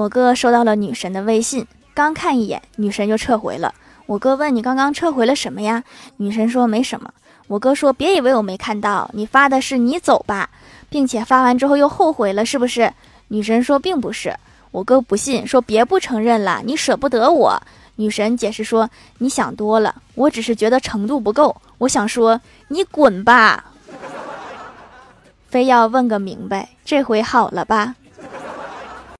我哥收到了女神的微信刚看一眼女神就撤回了。我哥问你刚刚撤回了什么呀？女神说没什么。我哥说别以为我没看到你发的是你走吧。并且发完之后又后悔了是不是？女神说并不是。我哥不信说别不承认了你舍不得我。女神解释说你想多了我只是觉得程度不够。我想说你滚吧。非要问个明白这回好了吧？